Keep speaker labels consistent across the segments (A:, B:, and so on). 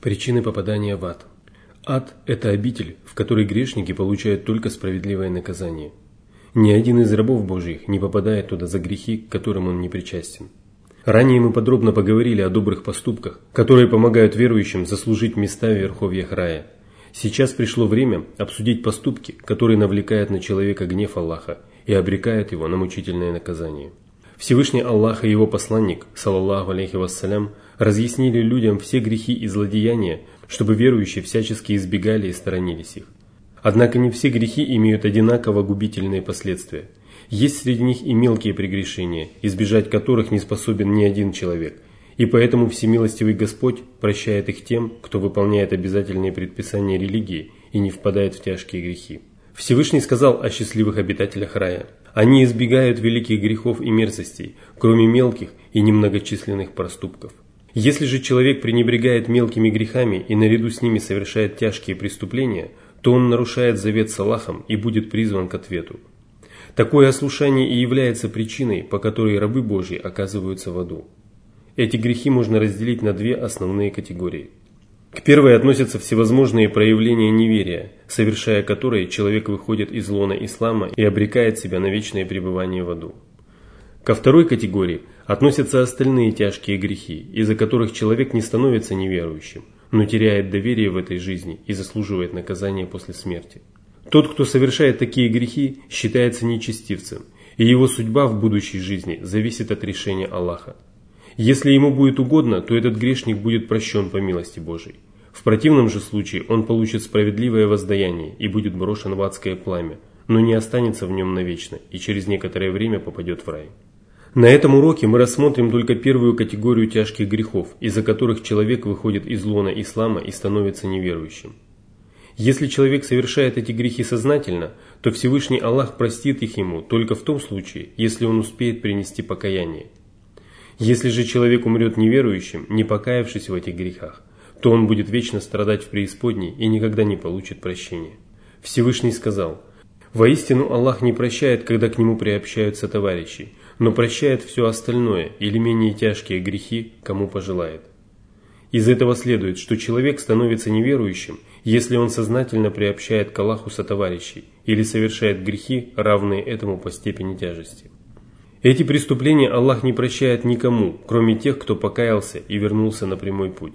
A: Причины попадания в ад. Ад – это обитель, в которой грешники получают только справедливое наказание. Ни один из рабов Божьих не попадает туда за грехи, к которым он не причастен. Ранее мы подробно поговорили о добрых поступках, которые помогают верующим заслужить места в верховьях рая. Сейчас пришло время обсудить поступки, которые навлекают на человека гнев Аллаха и обрекают его на мучительное наказание. Всевышний Аллах и его посланник, саллаллаху алейхи вассалям, разъяснили людям все грехи и злодеяния, чтобы верующие всячески избегали и сторонились их. Однако не все грехи имеют одинаково губительные последствия. Есть среди них и мелкие прегрешения, избежать которых не способен ни один человек. И поэтому Всемилостивый Господь прощает их тем, кто выполняет обязательные предписания религии и не впадает в тяжкие грехи. Всевышний сказал о счастливых обитателях рая – они избегают великих грехов и мерзостей, кроме мелких и немногочисленных проступков. Если же человек пренебрегает мелкими грехами и наряду с ними совершает тяжкие преступления, то он нарушает завет с Аллахом и будет призван к ответу. Такое ослушание и является причиной, по которой рабы Божьи оказываются в аду. Эти грехи можно разделить на две основные категории – к первой относятся всевозможные проявления неверия, совершая которые человек выходит из лона ислама и обрекает себя на вечное пребывание в аду. Ко второй категории относятся остальные тяжкие грехи, из-за которых человек не становится неверующим, но теряет доверие в этой жизни и заслуживает наказания после смерти. Тот, кто совершает такие грехи, считается нечестивцем, и его судьба в будущей жизни зависит от решения Аллаха. Если ему будет угодно, то этот грешник будет прощен по милости Божией. В противном же случае он получит справедливое воздаяние и будет брошен в адское пламя, но не останется в нем навечно и через некоторое время попадет в рай. На этом уроке мы рассмотрим только первую категорию тяжких грехов, из-за которых человек выходит из лона ислама и становится неверующим. Если человек совершает эти грехи сознательно, то Всевышний Аллах простит их ему только в том случае, если он успеет принести покаяние если же человек умрет неверующим, не покаявшись в этих грехах, то он будет вечно страдать в преисподней и никогда не получит прощения. Всевышний сказал, «Воистину Аллах не прощает, когда к Нему приобщаются товарищи, но прощает все остальное или менее тяжкие грехи, кому пожелает». Из этого следует, что человек становится неверующим, если он сознательно приобщает к Аллаху сотоварищей или совершает грехи, равные этому по степени тяжести. Эти преступления Аллах не прощает никому, кроме тех, кто покаялся и вернулся на прямой путь.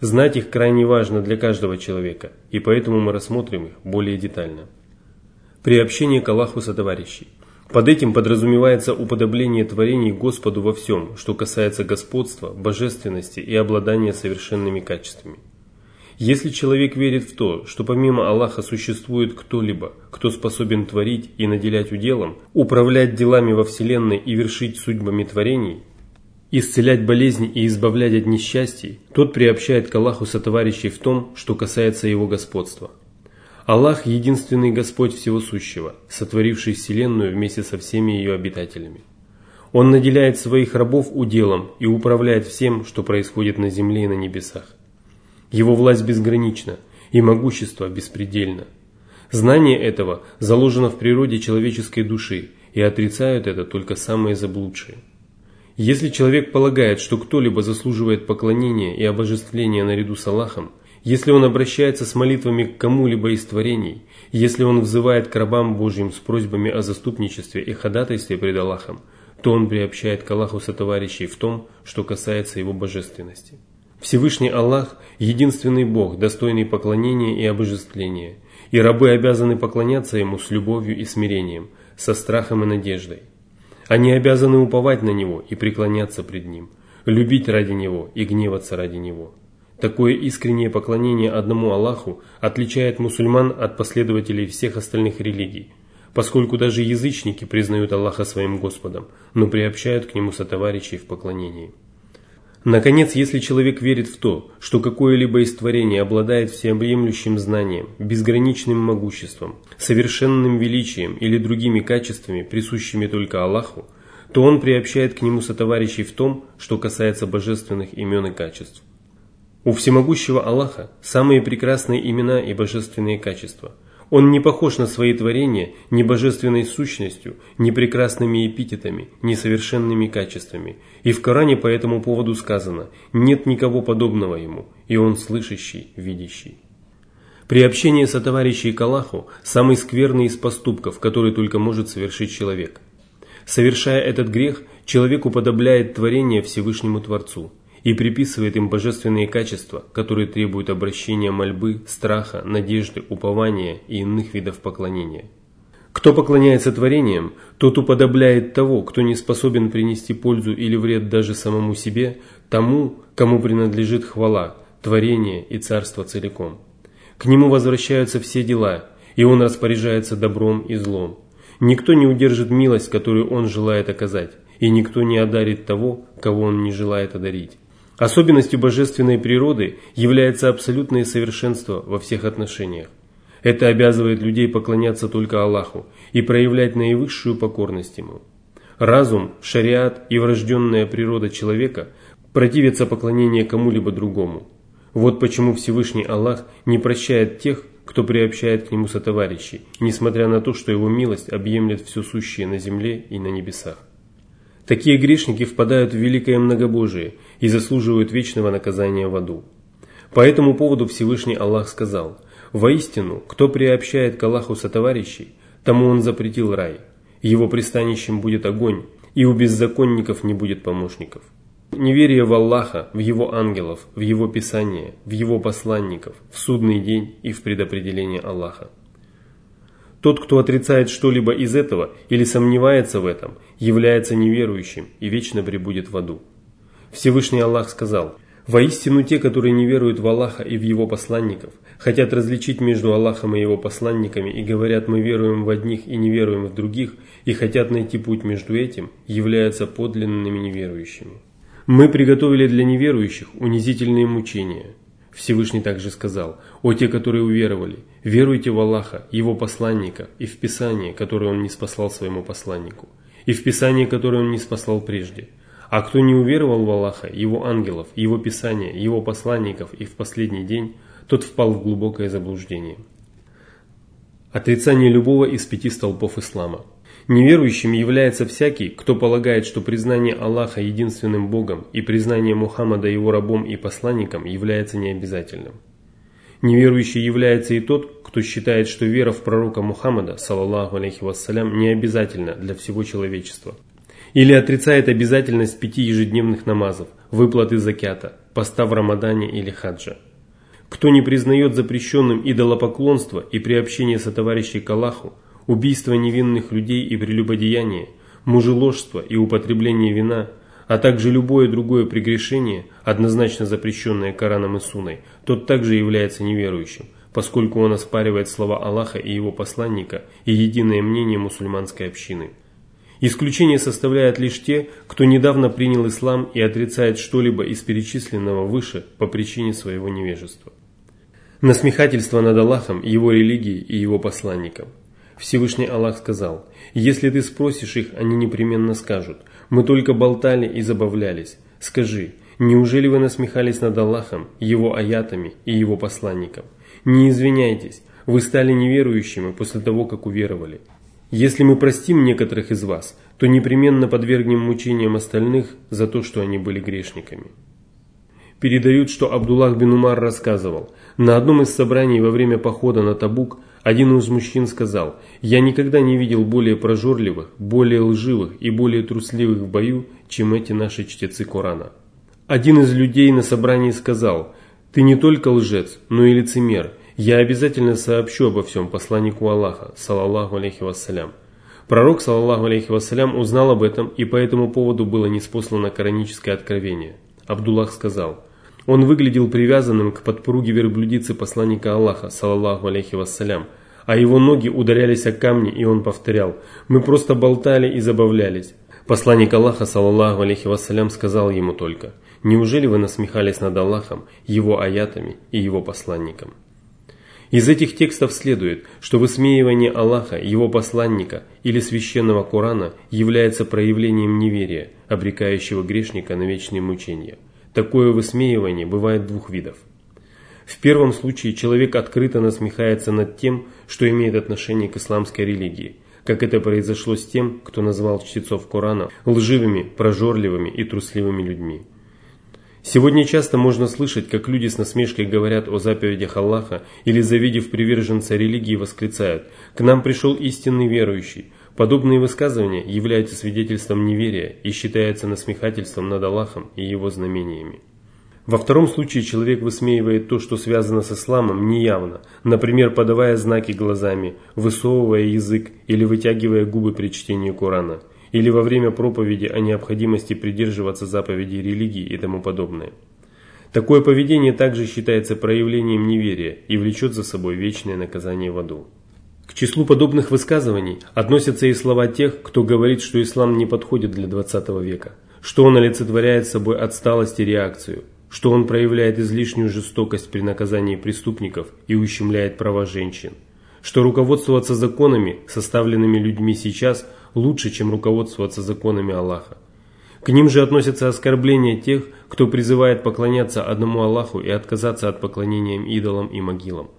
A: Знать их крайне важно для каждого человека, и поэтому мы рассмотрим их более детально. Приобщение к Аллаху сотоварищей. Под этим подразумевается уподобление творений Господу во всем, что касается господства, божественности и обладания совершенными качествами. Если человек верит в то, что помимо Аллаха существует кто-либо, кто способен творить и наделять уделом, управлять делами во Вселенной и вершить судьбами творений, исцелять болезни и избавлять от несчастий, тот приобщает к Аллаху сотоварищей в том, что касается его господства. Аллах – единственный Господь всего сущего, сотворивший Вселенную вместе со всеми ее обитателями. Он наделяет своих рабов уделом и управляет всем, что происходит на земле и на небесах. Его власть безгранична и могущество беспредельно. Знание этого заложено в природе человеческой души, и отрицают это только самые заблудшие. Если человек полагает, что кто-либо заслуживает поклонения и обожествления наряду с Аллахом, если он обращается с молитвами к кому-либо из творений, если он взывает к рабам Божьим с просьбами о заступничестве и ходатайстве пред Аллахом, то он приобщает к Аллаху сотоварищей в том, что касается его божественности. Всевышний Аллах – единственный Бог, достойный поклонения и обожествления, и рабы обязаны поклоняться Ему с любовью и смирением, со страхом и надеждой. Они обязаны уповать на Него и преклоняться пред Ним, любить ради Него и гневаться ради Него. Такое искреннее поклонение одному Аллаху отличает мусульман от последователей всех остальных религий, поскольку даже язычники признают Аллаха своим Господом, но приобщают к Нему сотоварищей в поклонении. Наконец, если человек верит в то, что какое-либо из творений обладает всеобъемлющим знанием, безграничным могуществом, совершенным величием или другими качествами, присущими только Аллаху, то он приобщает к нему сотоварищей в том, что касается божественных имен и качеств. У всемогущего Аллаха самые прекрасные имена и божественные качества – он не похож на свои творения ни божественной сущностью, ни прекрасными эпитетами, ни совершенными качествами. И в Коране по этому поводу сказано «нет никого подобного ему, и Он слышащий, видящий. Приобщение сотоварищей к Аллаху – самый скверный из поступков, который только может совершить человек. Совершая этот грех, человек уподобляет творение Всевышнему Творцу и приписывает им божественные качества, которые требуют обращения мольбы, страха, надежды, упования и иных видов поклонения. Кто поклоняется творениям, тот уподобляет того, кто не способен принести пользу или вред даже самому себе, тому, кому принадлежит хвала, творение и царство целиком. К нему возвращаются все дела, и он распоряжается добром и злом. Никто не удержит милость, которую он желает оказать, и никто не одарит того, кого он не желает одарить. Особенностью божественной природы является абсолютное совершенство во всех отношениях. Это обязывает людей поклоняться только Аллаху и проявлять наивысшую покорность Ему. Разум, шариат и врожденная природа человека противятся поклонению кому-либо другому. Вот почему Всевышний Аллах не прощает тех, кто приобщает к Нему сотоварищей, несмотря на то, что Его милость объемлет все сущее на земле и на небесах. Такие грешники впадают в великое многобожие и заслуживают вечного наказания в аду. По этому поводу Всевышний Аллах сказал, «Воистину, кто приобщает к Аллаху сотоварищей, тому Он запретил рай, его пристанищем будет огонь, и у беззаконников не будет помощников». Неверие в Аллаха, в Его ангелов, в Его Писание, в Его посланников, в судный день и в предопределение Аллаха. Тот, кто отрицает что-либо из этого или сомневается в этом, является неверующим и вечно пребудет в аду. Всевышний Аллах сказал, «Воистину те, которые не веруют в Аллаха и в Его посланников, хотят различить между Аллахом и Его посланниками и говорят, мы веруем в одних и не веруем в других, и хотят найти путь между этим, являются подлинными неверующими». Мы приготовили для неверующих унизительные мучения. Всевышний также сказал, «О те, которые уверовали, веруйте в Аллаха, Его посланника, и в Писание, которое Он не спаслал своему посланнику, и в Писание, которое Он не спаслал прежде. А кто не уверовал в Аллаха, Его ангелов, Его Писание, Его посланников и в последний день, тот впал в глубокое заблуждение». Отрицание любого из пяти столпов ислама – Неверующим является всякий, кто полагает, что признание Аллаха единственным Богом и признание Мухаммада его рабом и посланником является необязательным. Неверующий является и тот, кто считает, что вера в пророка Мухаммада, саллаллаху алейхи вассалям, не обязательна для всего человечества. Или отрицает обязательность пяти ежедневных намазов, выплаты закята, поста в Рамадане или хаджа. Кто не признает запрещенным идолопоклонство и приобщение сотоварищей к Аллаху, убийство невинных людей и прелюбодеяние, мужеложство и употребление вина, а также любое другое прегрешение, однозначно запрещенное Кораном и Суной, тот также является неверующим, поскольку он оспаривает слова Аллаха и его посланника и единое мнение мусульманской общины. Исключение составляют лишь те, кто недавно принял ислам и отрицает что-либо из перечисленного выше по причине своего невежества. Насмехательство над Аллахом, его религией и его посланником – Всевышний Аллах сказал, «Если ты спросишь их, они непременно скажут, мы только болтали и забавлялись. Скажи, неужели вы насмехались над Аллахом, Его аятами и Его посланником? Не извиняйтесь, вы стали неверующими после того, как уверовали. Если мы простим некоторых из вас, то непременно подвергнем мучениям остальных за то, что они были грешниками». Передают, что Абдуллах бин Умар рассказывал, на одном из собраний во время похода на Табук один из мужчин сказал, «Я никогда не видел более прожорливых, более лживых и более трусливых в бою, чем эти наши чтецы Корана». Один из людей на собрании сказал, «Ты не только лжец, но и лицемер. Я обязательно сообщу обо всем посланнику Аллаха, салаллаху алейхи вассалям». Пророк, салаллаху алейхи вассалям, узнал об этом, и по этому поводу было неспослано кораническое откровение. Абдуллах сказал, он выглядел привязанным к подпруге верблюдицы посланника Аллаха, салаллаху алейхи вассалям, а его ноги ударялись о камни, и он повторял, «Мы просто болтали и забавлялись». Посланник Аллаха, салаллаху алейхи вассалям, сказал ему только, «Неужели вы насмехались над Аллахом, его аятами и его посланником?» Из этих текстов следует, что высмеивание Аллаха, его посланника или священного Корана является проявлением неверия, обрекающего грешника на вечные мучения – Такое высмеивание бывает двух видов. В первом случае человек открыто насмехается над тем, что имеет отношение к исламской религии, как это произошло с тем, кто назвал чтецов Корана лживыми, прожорливыми и трусливыми людьми. Сегодня часто можно слышать, как люди с насмешкой говорят о заповедях Аллаха или, завидев приверженца религии, восклицают «К нам пришел истинный верующий». Подобные высказывания являются свидетельством неверия и считаются насмехательством над Аллахом и его знамениями. Во втором случае человек высмеивает то, что связано с исламом, неявно, например, подавая знаки глазами, высовывая язык или вытягивая губы при чтении Корана – или во время проповеди о необходимости придерживаться заповедей религии и тому подобное. Такое поведение также считается проявлением неверия и влечет за собой вечное наказание в аду. К числу подобных высказываний относятся и слова тех, кто говорит, что ислам не подходит для 20 века, что он олицетворяет собой отсталость и реакцию, что он проявляет излишнюю жестокость при наказании преступников и ущемляет права женщин, что руководствоваться законами, составленными людьми сейчас – лучше, чем руководствоваться законами Аллаха. К ним же относятся оскорбления тех, кто призывает поклоняться одному Аллаху и отказаться от поклонения идолам и могилам.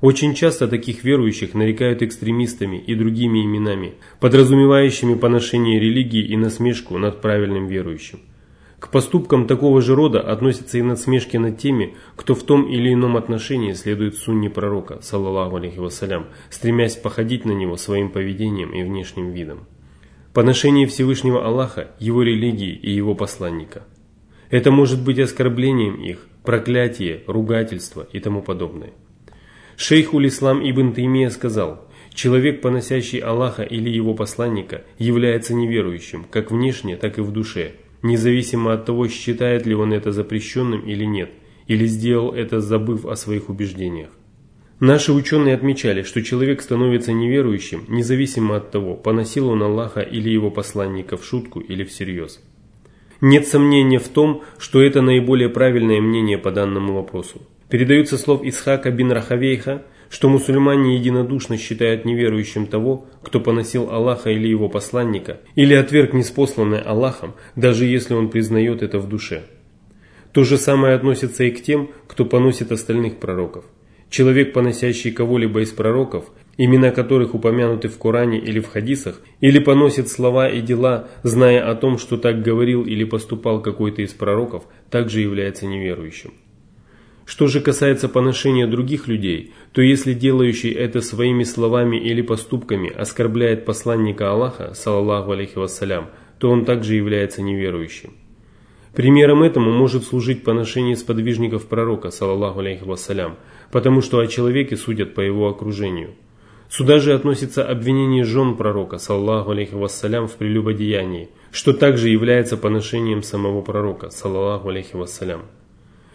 A: Очень часто таких верующих нарекают экстремистами и другими именами, подразумевающими поношение религии и насмешку над правильным верующим. К поступкам такого же рода относятся и насмешки над теми, кто в том или ином отношении следует сунне пророка, саллаллаху алейхи вассалям, стремясь походить на него своим поведением и внешним видом. Поношение Всевышнего Аллаха, его религии и его посланника. Это может быть оскорблением их, проклятие, ругательство и тому подобное. Шейх Улислам Ибн Таймия сказал, человек, поносящий Аллаха или его посланника, является неверующим, как внешне, так и в душе, независимо от того, считает ли он это запрещенным или нет, или сделал это, забыв о своих убеждениях. Наши ученые отмечали, что человек становится неверующим, независимо от того, поносил он Аллаха или его посланника в шутку или всерьез. Нет сомнения в том, что это наиболее правильное мнение по данному вопросу. Передаются слов Исхака бин Рахавейха, что мусульмане единодушно считают неверующим того, кто поносил Аллаха или его посланника, или отверг неспосланное Аллахом, даже если он признает это в душе. То же самое относится и к тем, кто поносит остальных пророков. Человек, поносящий кого-либо из пророков, имена которых упомянуты в Коране или в хадисах, или поносит слова и дела, зная о том, что так говорил или поступал какой-то из пророков, также является неверующим. Что же касается поношения других людей, то если делающий это своими словами или поступками оскорбляет посланника Аллаха, саллаллаху алейхи вассалям, то он также является неверующим. Примером этому может служить поношение сподвижников пророка, саллаллаху алейхи вассалям, потому что о человеке судят по его окружению. Сюда же относится обвинение жен пророка, саллаллаху алейхи вассалям, в прелюбодеянии, что также является поношением самого пророка, саллаллаху алейхи вассалям.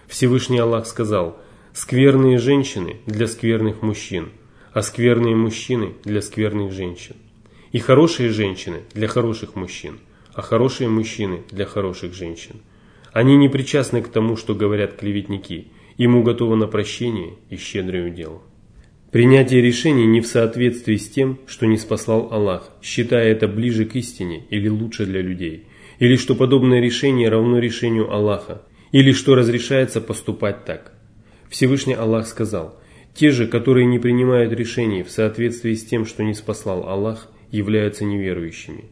A: Всевышний Аллах сказал, «Скверные женщины для скверных мужчин, а скверные мужчины для скверных женщин. И хорошие женщины для хороших мужчин, а хорошие мужчины для хороших женщин. Они не причастны к тому, что говорят клеветники, им уготовано прощение и щедрое удел». Принятие решений не в соответствии с тем, что не спаслал Аллах, считая это ближе к истине или лучше для людей, или что подобное решение равно решению Аллаха, или что разрешается поступать так. Всевышний Аллах сказал, те же, которые не принимают решений в соответствии с тем, что не спаслал Аллах, являются неверующими.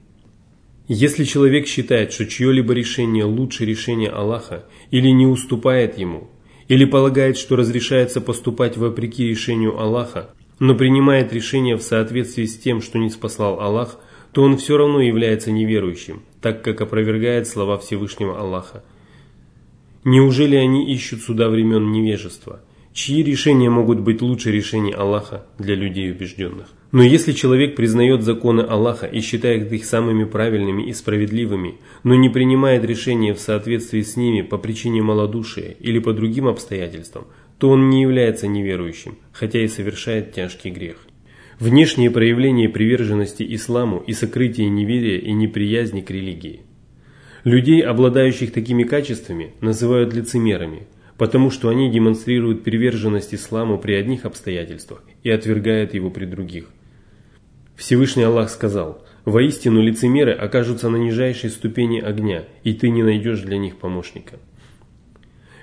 A: Если человек считает, что чье-либо решение лучше решения Аллаха, или не уступает ему, или полагает, что разрешается поступать вопреки решению Аллаха, но принимает решение в соответствии с тем, что не спаслал Аллах, то он все равно является неверующим, так как опровергает слова Всевышнего Аллаха – Неужели они ищут суда времен невежества? Чьи решения могут быть лучше решений Аллаха для людей убежденных? Но если человек признает законы Аллаха и считает их самыми правильными и справедливыми, но не принимает решения в соответствии с ними по причине малодушия или по другим обстоятельствам, то он не является неверующим, хотя и совершает тяжкий грех. Внешние проявления приверженности исламу и сокрытие неверия и неприязни к религии – Людей, обладающих такими качествами, называют лицемерами, потому что они демонстрируют приверженность исламу при одних обстоятельствах и отвергают его при других. Всевышний Аллах сказал, «Воистину лицемеры окажутся на нижайшей ступени огня, и ты не найдешь для них помощника».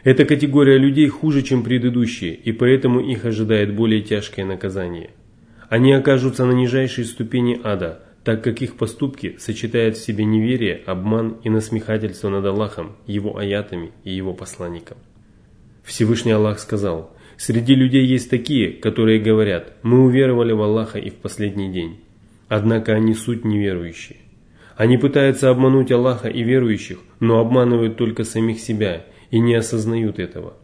A: Эта категория людей хуже, чем предыдущие, и поэтому их ожидает более тяжкое наказание. Они окажутся на нижайшей ступени ада, так как их поступки сочетают в себе неверие, обман и насмехательство над Аллахом, Его аятами и Его посланником. Всевышний Аллах сказал, «Среди людей есть такие, которые говорят, мы уверовали в Аллаха и в последний день, однако они суть неверующие. Они пытаются обмануть Аллаха и верующих, но обманывают только самих себя и не осознают этого.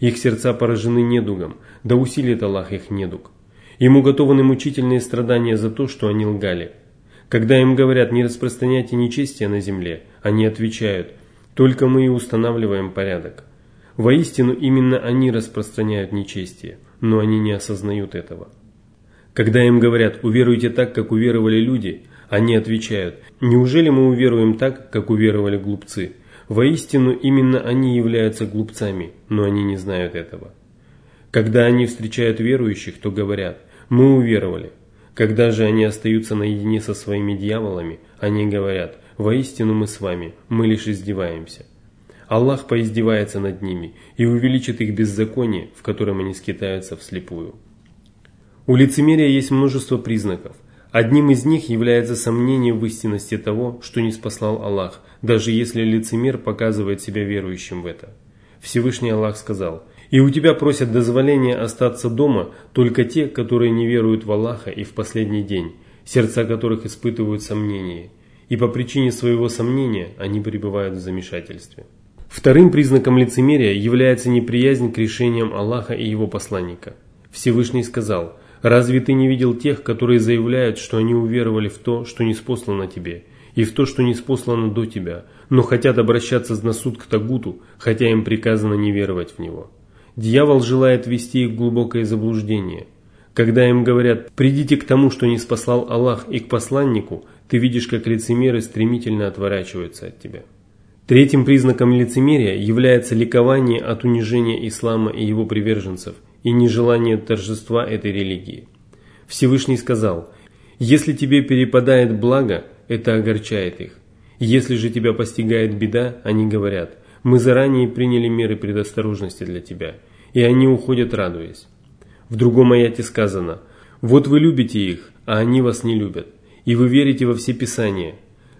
A: Их сердца поражены недугом, да усилит Аллах их недуг. Ему готовы мучительные страдания за то, что они лгали. Когда им говорят «не распространяйте нечестие на земле», они отвечают «только мы и устанавливаем порядок». Воистину именно они распространяют нечестие, но они не осознают этого. Когда им говорят «уверуйте так, как уверовали люди», они отвечают «неужели мы уверуем так, как уверовали глупцы?» Воистину именно они являются глупцами, но они не знают этого. Когда они встречают верующих, то говорят «мы уверовали». Когда же они остаются наедине со своими дьяволами, они говорят «воистину мы с вами, мы лишь издеваемся». Аллах поиздевается над ними и увеличит их беззаконие, в котором они скитаются вслепую. У лицемерия есть множество признаков. Одним из них является сомнение в истинности того, что не спаслал Аллах, даже если лицемер показывает себя верующим в это. Всевышний Аллах сказал, «И у тебя просят дозволения остаться дома только те, которые не веруют в Аллаха и в последний день, сердца которых испытывают сомнение, и по причине своего сомнения они пребывают в замешательстве». Вторым признаком лицемерия является неприязнь к решениям Аллаха и Его посланника. Всевышний сказал, «Разве ты не видел тех, которые заявляют, что они уверовали в то, что не спослано тебе, и в то, что не спослано до тебя, но хотят обращаться на суд к Тагуту, хотя им приказано не веровать в него?» Дьявол желает ввести их в глубокое заблуждение. Когда им говорят «придите к тому, что не спаслал Аллах и к посланнику», ты видишь, как лицемеры стремительно отворачиваются от тебя. Третьим признаком лицемерия является ликование от унижения ислама и его приверженцев и нежелание торжества этой религии. Всевышний сказал, «Если тебе перепадает благо, это огорчает их. Если же тебя постигает беда, они говорят, мы заранее приняли меры предосторожности для тебя, и они уходят радуясь». В другом аяте сказано, «Вот вы любите их, а они вас не любят, и вы верите во все Писания,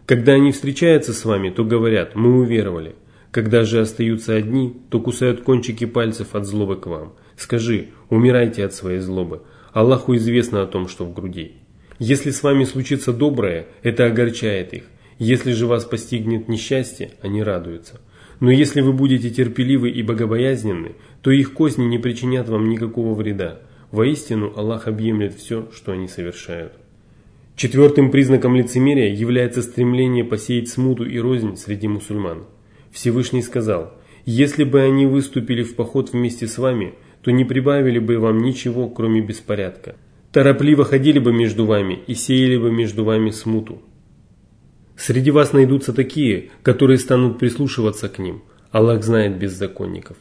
A: когда они встречаются с вами, то говорят «мы уверовали». Когда же остаются одни, то кусают кончики пальцев от злобы к вам. Скажи, умирайте от своей злобы. Аллаху известно о том, что в груди. Если с вами случится доброе, это огорчает их. Если же вас постигнет несчастье, они радуются. Но если вы будете терпеливы и богобоязненны, то их козни не причинят вам никакого вреда. Воистину Аллах объемлет все, что они совершают. Четвертым признаком лицемерия является стремление посеять смуту и рознь среди мусульман. Всевышний сказал, «Если бы они выступили в поход вместе с вами, то не прибавили бы вам ничего, кроме беспорядка. Торопливо ходили бы между вами и сеяли бы между вами смуту. Среди вас найдутся такие, которые станут прислушиваться к ним. Аллах знает беззаконников».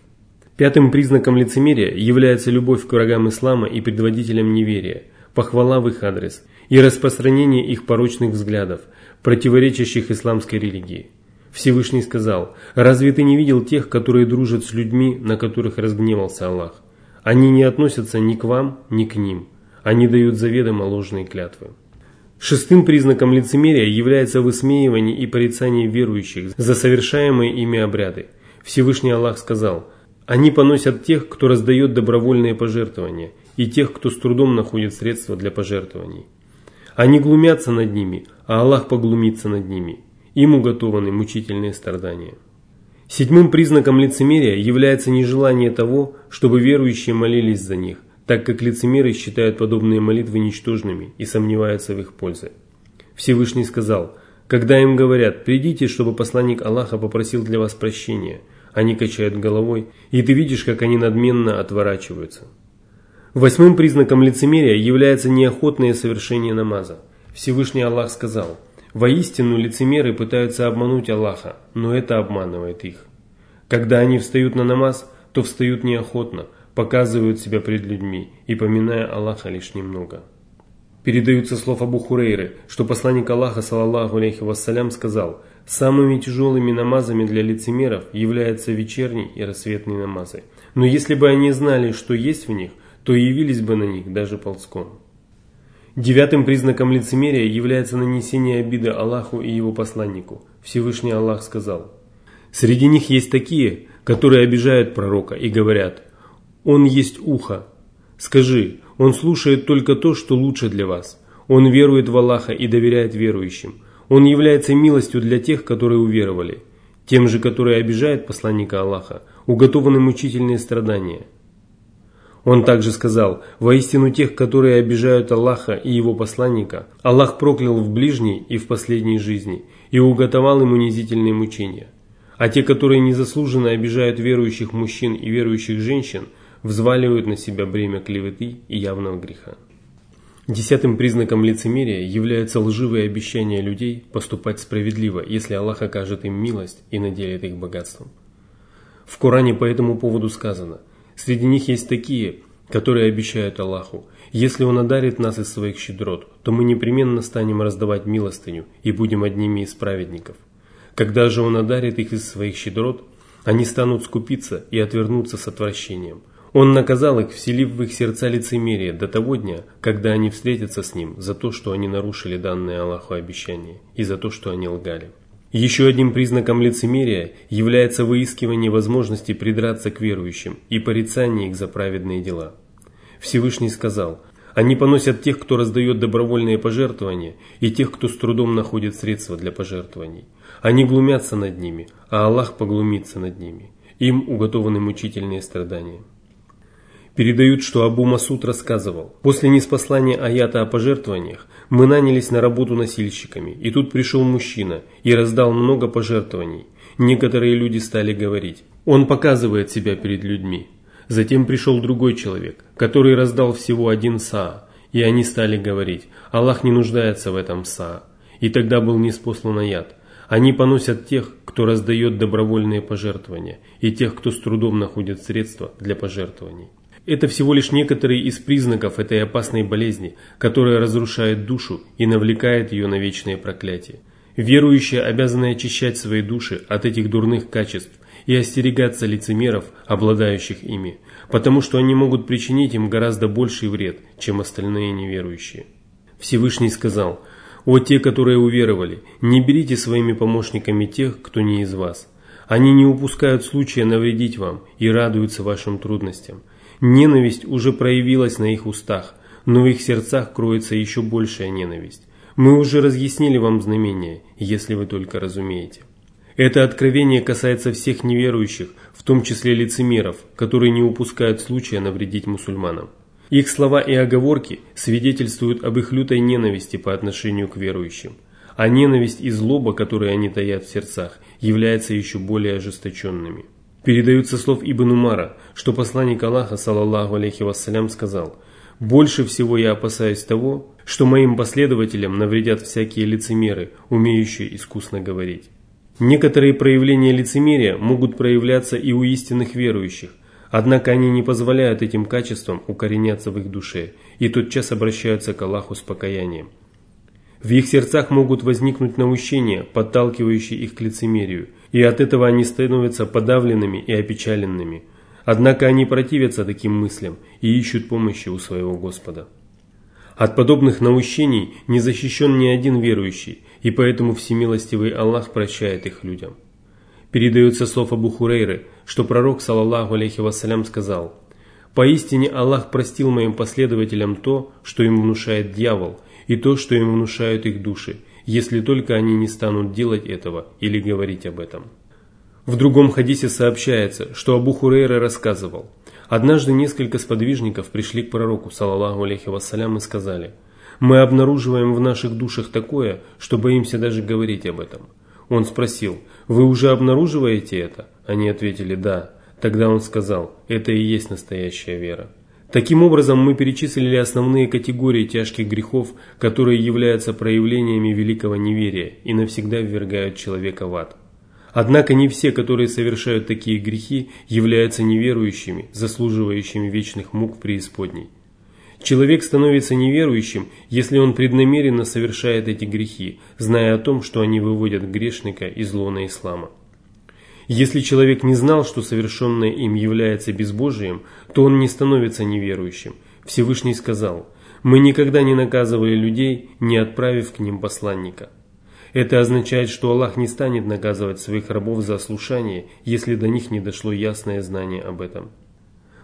A: Пятым признаком лицемерия является любовь к врагам ислама и предводителям неверия, похвала в их адрес – и распространение их порочных взглядов, противоречащих исламской религии. Всевышний сказал, «Разве ты не видел тех, которые дружат с людьми, на которых разгневался Аллах? Они не относятся ни к вам, ни к ним. Они дают заведомо ложные клятвы». Шестым признаком лицемерия является высмеивание и порицание верующих за совершаемые ими обряды. Всевышний Аллах сказал, «Они поносят тех, кто раздает добровольные пожертвования, и тех, кто с трудом находит средства для пожертвований». Они глумятся над ними, а Аллах поглумится над ними. Им уготованы мучительные страдания. Седьмым признаком лицемерия является нежелание того, чтобы верующие молились за них, так как лицемеры считают подобные молитвы ничтожными и сомневаются в их пользе. Всевышний сказал, когда им говорят «придите, чтобы посланник Аллаха попросил для вас прощения», они качают головой, и ты видишь, как они надменно отворачиваются. Восьмым признаком лицемерия является неохотное совершение намаза. Всевышний Аллах сказал, «Воистину лицемеры пытаются обмануть Аллаха, но это обманывает их. Когда они встают на намаз, то встают неохотно, показывают себя пред людьми и поминая Аллаха лишь немного». Передаются слов Абу Хурейры, что посланник Аллаха, саллаллаху алейхи вассалям, сказал, «Самыми тяжелыми намазами для лицемеров являются вечерний и рассветный намазы. Но если бы они знали, что есть в них, то явились бы на них даже ползком. Девятым признаком лицемерия является нанесение обиды Аллаху и его посланнику. Всевышний Аллах сказал, «Среди них есть такие, которые обижают пророка и говорят, «Он есть ухо». Скажи, он слушает только то, что лучше для вас. Он верует в Аллаха и доверяет верующим. Он является милостью для тех, которые уверовали. Тем же, которые обижают посланника Аллаха, уготованы мучительные страдания. Он также сказал, воистину тех, которые обижают Аллаха и его посланника, Аллах проклял в ближней и в последней жизни и уготовал им унизительные мучения. А те, которые незаслуженно обижают верующих мужчин и верующих женщин, взваливают на себя бремя клеветы и явного греха. Десятым признаком лицемерия являются лживые обещания людей поступать справедливо, если Аллах окажет им милость и наделит их богатством. В Коране по этому поводу сказано, среди них есть такие, которые обещают Аллаху, если Он одарит нас из своих щедрот, то мы непременно станем раздавать милостыню и будем одними из праведников. Когда же Он одарит их из своих щедрот, они станут скупиться и отвернуться с отвращением. Он наказал их, вселив в их сердца лицемерие до того дня, когда они встретятся с Ним за то, что они нарушили данное Аллаху обещание, и за то, что они лгали. Еще одним признаком лицемерия является выискивание возможности придраться к верующим и порицание их за праведные дела. Всевышний сказал, «Они поносят тех, кто раздает добровольные пожертвования, и тех, кто с трудом находит средства для пожертвований. Они глумятся над ними, а Аллах поглумится над ними. Им уготованы мучительные страдания». Передают, что Абу Масуд рассказывал, после неспослания аята о пожертвованиях мы нанялись на работу носильщиками, и тут пришел мужчина и раздал много пожертвований. Некоторые люди стали говорить, он показывает себя перед людьми. Затем пришел другой человек, который раздал всего один саа, и они стали говорить, Аллах не нуждается в этом саа. И тогда был неспослан аят. Они поносят тех, кто раздает добровольные пожертвования, и тех, кто с трудом находит средства для пожертвований. Это всего лишь некоторые из признаков этой опасной болезни, которая разрушает душу и навлекает ее на вечное проклятие. Верующие обязаны очищать свои души от этих дурных качеств и остерегаться лицемеров, обладающих ими, потому что они могут причинить им гораздо больший вред, чем остальные неверующие. Всевышний сказал, «О те, которые уверовали, не берите своими помощниками тех, кто не из вас. Они не упускают случая навредить вам и радуются вашим трудностям. Ненависть уже проявилась на их устах, но в их сердцах кроется еще большая ненависть. Мы уже разъяснили вам знамения, если вы только разумеете. Это откровение касается всех неверующих, в том числе лицемеров, которые не упускают случая навредить мусульманам. Их слова и оговорки свидетельствуют об их лютой ненависти по отношению к верующим. А ненависть и злоба, которые они таят в сердцах, являются еще более ожесточенными. Передаются слов Ибн Умара, что посланник Аллаха, саллаллаху алейхи вассалям, сказал «Больше всего я опасаюсь того, что моим последователям навредят всякие лицемеры, умеющие искусно говорить». Некоторые проявления лицемерия могут проявляться и у истинных верующих, однако они не позволяют этим качествам укореняться в их душе и тотчас обращаются к Аллаху с покаянием. В их сердцах могут возникнуть наущения, подталкивающие их к лицемерию – и от этого они становятся подавленными и опечаленными. Однако они противятся таким мыслям и ищут помощи у своего Господа. От подобных наущений не защищен ни один верующий, и поэтому всемилостивый Аллах прощает их людям. Передается слов Абу Хурейры, что пророк, саллаллаху алейхи вассалям, сказал «Поистине Аллах простил моим последователям то, что им внушает дьявол, и то, что им внушают их души, если только они не станут делать этого или говорить об этом. В другом хадисе сообщается, что Абу Хурейра рассказывал, однажды несколько сподвижников пришли к пророку, саллаллаху алейхи вассалям, и сказали, «Мы обнаруживаем в наших душах такое, что боимся даже говорить об этом». Он спросил, «Вы уже обнаруживаете это?» Они ответили, «Да». Тогда он сказал, «Это и есть настоящая вера». Таким образом, мы перечислили основные категории тяжких грехов, которые являются проявлениями великого неверия и навсегда ввергают человека в ад. Однако не все, которые совершают такие грехи, являются неверующими, заслуживающими вечных мук преисподней. Человек становится неверующим, если он преднамеренно совершает эти грехи, зная о том, что они выводят грешника из лона ислама. Если человек не знал, что совершенное им является безбожием, то он не становится неверующим. Всевышний сказал, мы никогда не наказывали людей, не отправив к ним посланника. Это означает, что Аллах не станет наказывать своих рабов за ослушание, если до них не дошло ясное знание об этом.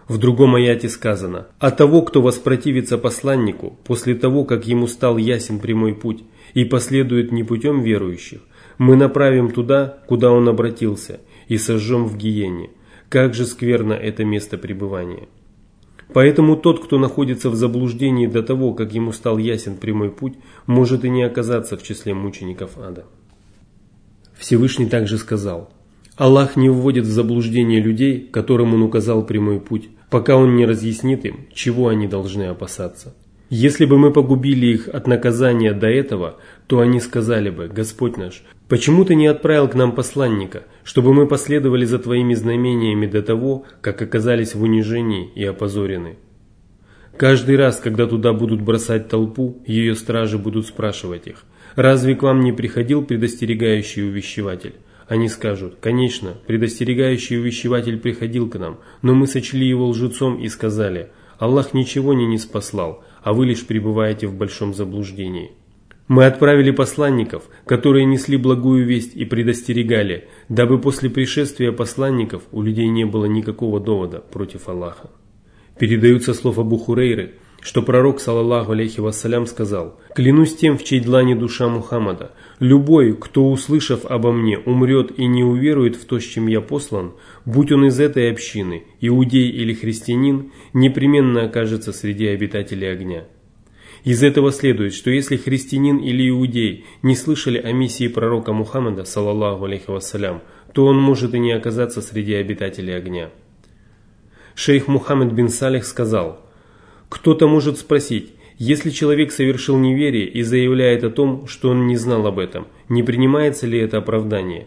A: В другом аяте сказано, «А того, кто воспротивится посланнику, после того, как ему стал ясен прямой путь, и последует не путем верующих, мы направим туда, куда он обратился, и сожжем в гиене. Как же скверно это место пребывания!» Поэтому тот, кто находится в заблуждении до того, как ему стал ясен прямой путь, может и не оказаться в числе мучеников ада. Всевышний также сказал, Аллах не вводит в заблуждение людей, которым Он указал прямой путь, пока Он не разъяснит им, чего они должны опасаться. Если бы мы погубили их от наказания до этого, то они сказали бы, Господь наш, почему ты не отправил к нам посланника, чтобы мы последовали за твоими знамениями до того, как оказались в унижении и опозорены? Каждый раз, когда туда будут бросать толпу, ее стражи будут спрашивать их, разве к вам не приходил предостерегающий увещеватель? Они скажут, конечно, предостерегающий увещеватель приходил к нам, но мы сочли его лжецом и сказали, Аллах ничего не не спаслал, а вы лишь пребываете в большом заблуждении. Мы отправили посланников, которые несли благую весть и предостерегали, дабы после пришествия посланников у людей не было никакого довода против Аллаха. Передаются слов Абу Хурейры – что пророк, саллаллаху алейхи вассалям, сказал, «Клянусь тем, в чьей длани душа Мухаммада, любой, кто, услышав обо мне, умрет и не уверует в то, с чем я послан, будь он из этой общины, иудей или христианин, непременно окажется среди обитателей огня». Из этого следует, что если христианин или иудей не слышали о миссии пророка Мухаммада, саллаллаху алейхи вассалям, то он может и не оказаться среди обитателей огня. Шейх Мухаммад бин Салих сказал – кто-то может спросить, если человек совершил неверие и заявляет о том, что он не знал об этом, не принимается ли это оправдание?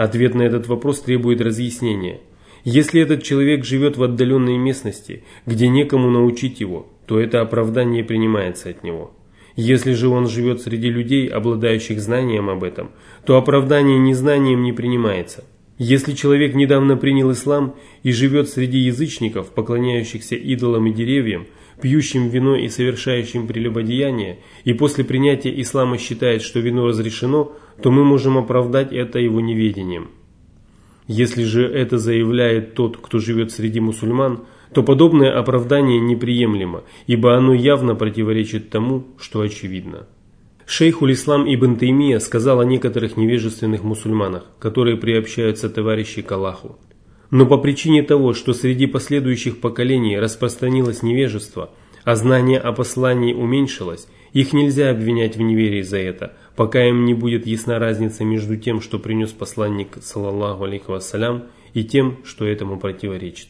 A: Ответ на этот вопрос требует разъяснения. Если этот человек живет в отдаленной местности, где некому научить его, то это оправдание принимается от него. Если же он живет среди людей, обладающих знанием об этом, то оправдание незнанием не принимается. Если человек недавно принял ислам и живет среди язычников, поклоняющихся идолам и деревьям, пьющим вино и совершающим прелюбодеяние, и после принятия ислама считает, что вино разрешено, то мы можем оправдать это его неведением. Если же это заявляет тот, кто живет среди мусульман, то подобное оправдание неприемлемо, ибо оно явно противоречит тому, что очевидно. Шейхуль Ислам Ибн Таймия сказал о некоторых невежественных мусульманах, которые приобщаются товарищи к Аллаху. Но по причине того, что среди последующих поколений распространилось невежество, а знание о послании уменьшилось, их нельзя обвинять в неверии за это, пока им не будет ясна разница между тем, что принес посланник, саллаллаху алейхи вассалям, и тем, что этому противоречит.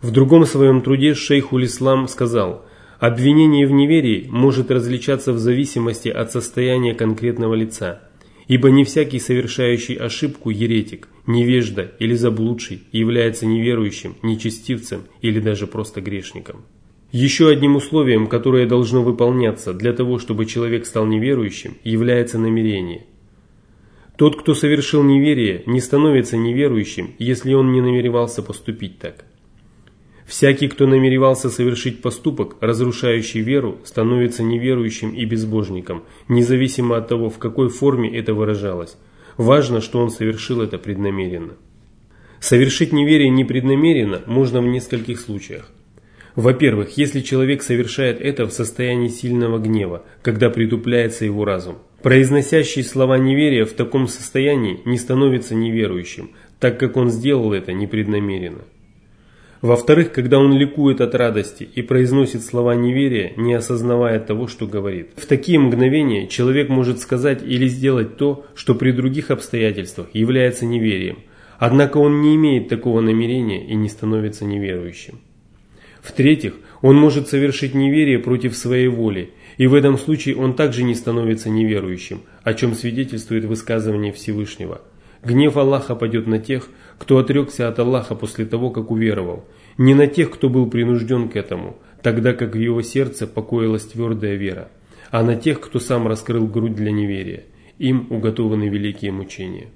A: В другом своем труде шейхуль Ислам сказал, обвинение в неверии может различаться в зависимости от состояния конкретного лица – Ибо не всякий совершающий ошибку еретик, невежда или заблудший является неверующим, нечестивцем или даже просто грешником. Еще одним условием, которое должно выполняться для того, чтобы человек стал неверующим, является намерение. Тот, кто совершил неверие, не становится неверующим, если он не намеревался поступить так. Всякий, кто намеревался совершить поступок, разрушающий веру, становится неверующим и безбожником, независимо от того, в какой форме это выражалось. Важно, что он совершил это преднамеренно. Совершить неверие непреднамеренно можно в нескольких случаях. Во-первых, если человек совершает это в состоянии сильного гнева, когда притупляется его разум. Произносящий слова неверия в таком состоянии не становится неверующим, так как он сделал это непреднамеренно. Во-вторых, когда он ликует от радости и произносит слова неверия, не осознавая того, что говорит. В такие мгновения человек может сказать или сделать то, что при других обстоятельствах является неверием. Однако он не имеет такого намерения и не становится неверующим. В-третьих, он может совершить неверие против своей воли, и в этом случае он также не становится неверующим, о чем свидетельствует высказывание Всевышнего – Гнев Аллаха пойдет на тех, кто отрекся от Аллаха после того, как уверовал, не на тех, кто был принужден к этому, тогда как в его сердце покоилась твердая вера, а на тех, кто сам раскрыл грудь для неверия. Им уготованы великие мучения.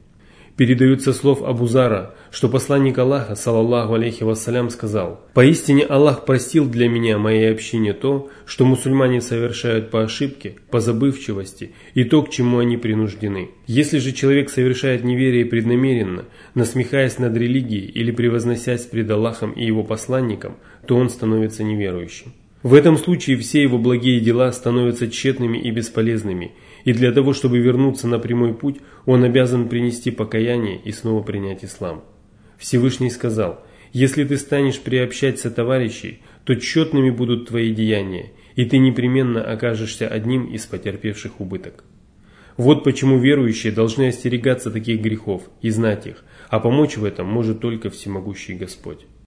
A: Передается слов Абузара, что посланник Аллаха, салаллаху алейхи вассалям, сказал, «Поистине Аллах простил для меня, моей общине, то, что мусульмане совершают по ошибке, по забывчивости и то, к чему они принуждены. Если же человек совершает неверие преднамеренно, насмехаясь над религией или превозносясь пред Аллахом и его посланником, то он становится неверующим. В этом случае все его благие дела становятся тщетными и бесполезными, и для того, чтобы вернуться на прямой путь, он обязан принести покаяние и снова принять ислам. Всевышний сказал, «Если ты станешь приобщать сотоварищей, то тщетными будут твои деяния, и ты непременно окажешься одним из потерпевших убыток». Вот почему верующие должны остерегаться таких грехов и знать их, а помочь в этом может только всемогущий Господь.